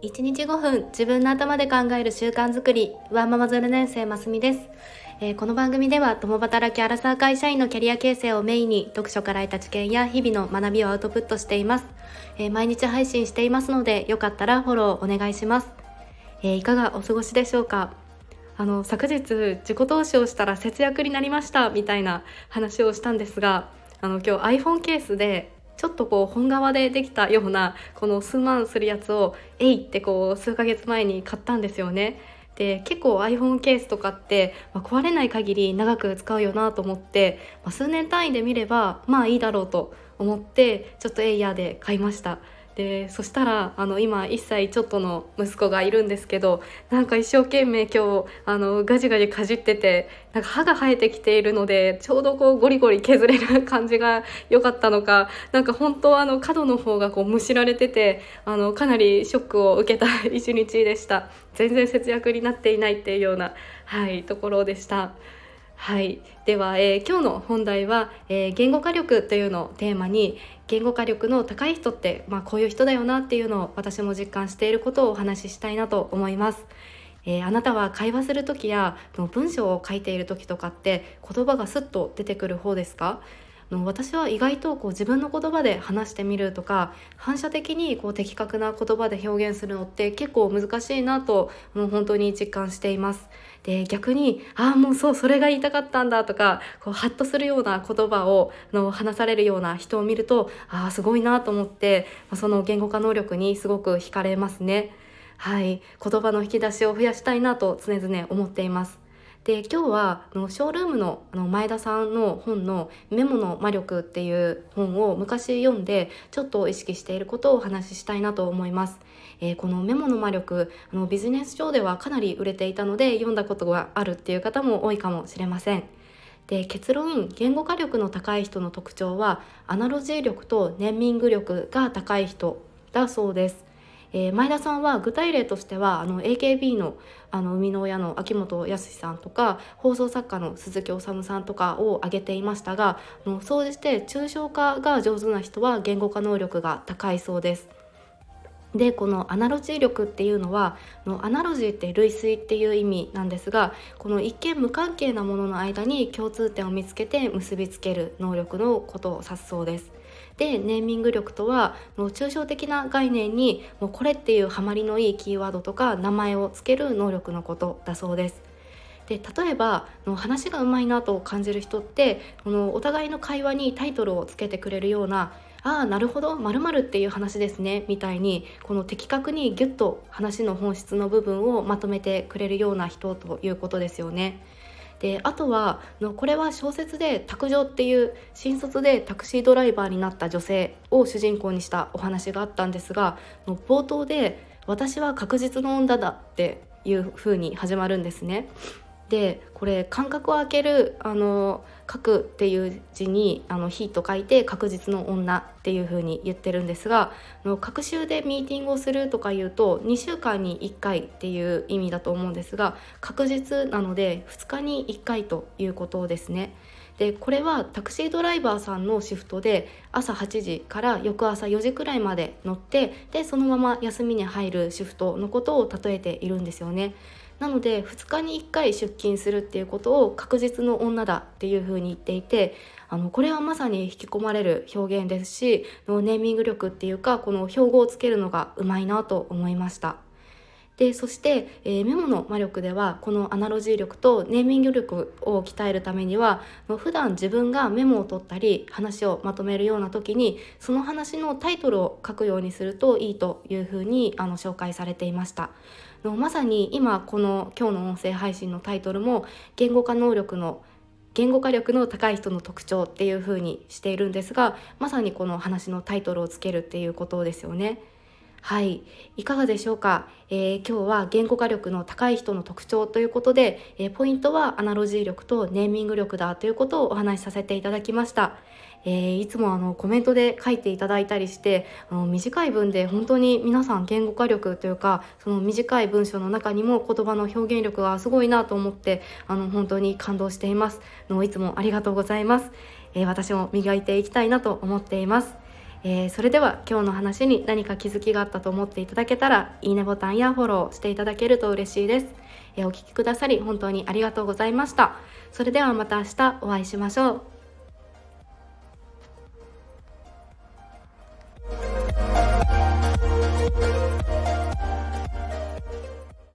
1日5分自分の頭で考える習慣づくり。ワンママ0年生ますみです、えー、この番組では共働きアラサー会社員のキャリア形成をメインに読書から得た知見や日々の学びをアウトプットしています、えー、毎日配信していますのでよかったらフォローお願いします、えー、いかがお過ごしでしょうか？あの昨日自己投資をしたら節約になりましたみたいな話をしたんですがあの今日 iPhone ケースでちょっとこう本革でできたようなこの数万するやつをえいってこう数ヶ月前に買ったんですよね。で結構 iPhone ケースとかって、まあ、壊れない限り長く使うよなと思って、まあ、数年単位で見ればまあいいだろうと思ってちょっとエイヤーで買いました。でそしたらあの今1歳ちょっとの息子がいるんですけどなんか一生懸命今日あのガジガジかじっててなんか歯が生えてきているのでちょうどこうゴリゴリ削れる感じが良かったのかなんか本当あの角の方がこうむしられててあのかなりショックを受けた 一日でした全然節約になっていないっていうような、はい、ところでした。はい、では、えー、今日の本題は、えー、言語化力というのをテーマに言語化力の高い人って、まあ、こういう人だよなっていうのを私も実感していることをお話ししたいなと思います。えー、あなたは会話する時や文章を書いている時とかって言葉がスッと出てくる方ですか？の私は意外とこう自分の言葉で話してみるとか反射的にこう的確な言葉で表現するのって結構難しいなともう本当に実感しています。で逆に「ああもうそうそれが言いたかったんだ」とかこうハッとするような言葉をの話されるような人を見るとああすごいなと思ってその言語化能力にすごく惹かれますね。はい言葉の引き出しを増やしたいなと常々思っています。で今日はあのショールームのあの前田さんの本の「メモの魔力」っていう本を昔読んでちょっと意識していることをお話ししたいなと思います。えー、このメモの魔力あのビジネス上ではかなり売れていたので読んだことがあるっていう方も多いかもしれません。で結論言語化力の高い人の特徴はアナロジー力とネーミング力が高い人だそうです。えー、前田さんは具体例としてはあの AKB のあの生みの親の秋元康さんとか放送作家の鈴木治さんとかを挙げていましたが総じて抽象化が上手な人は言語化能力が高いそうです。でこのアナロジー力っていうのはのアナロジーって類推っていう意味なんですがこの一見無関係なものの間に共通点を見つけて結びつける能力のことを指すそうです。でネーミング力とはの抽象的な概念にもうこれっていうハマりのいいキーワードとか名前を付ける能力のことだそうです。で例えばの話がうまいなと感じる人ってこのお互いの会話にタイトルをつけてくれるようなああなるほどまるっていう話ですねみたいにこの的確にギュッと話の本質の部分をまとめてくれるような人ということですよね。であとはのこれは小説で卓上っていう新卒でタクシードライバーになった女性を主人公にしたお話があったんですが冒頭で「私は確実の女だ」っていうふうに始まるんですね。でこれ間隔を空けるあの書くっていう字に「あの火」と書いて「確実の女」っていう風に言ってるんですがあの隔週でミーティングをするとかいうと2週間に1回っていう意味だと思うんですが確実なので2日に1回ということですね。でこれはタクシードライバーさんのシフトで朝8時から翌朝4時くらいまで乗ってでそのまま休みに入るシフトのことを例えているんですよね。なので2日に1回出勤するっていうことを確実の女だっていうふうに言っていてあのこれはまさに引き込まれる表現ですしネーミング力っていうかこの標語をつけるのがうまいなと思いました。でそして、えー、メモの魔力ではこのアナロジー力とネーミング力を鍛えるためには普段自分がメモを取ったり話をまとめるような時にその話のタイトルを書くようにするといいというふうにあの紹介されていました。のまさに今この今日の音声配信のタイトルも言語化能力の言語化力の高い人の特徴っていう風にしているんですがまさにこの話のタイトルをつけるっていうことですよね。はい。いかがでしょうか、えー、今日は言語化力の高い人の特徴ということで、えー、ポイントはアナロジー力とネーミング力だということをお話しさせていただきました。えー、いつもあのコメントで書いていただいたりしてあの短い文で本当に皆さん言語化力というかその短い文章の中にも言葉の表現力がすごいなと思ってあの本当に感動しています。のいつもありがとうございます、えー、私も磨いていきたいなと思っています。えー、それでは今日の話に何か気づきがあったと思っていただけたらいいねボタンやフォローしていただけると嬉しいです、えー、お聴きくださり本当にありがとうございました。それではまた明日お会いしましょう。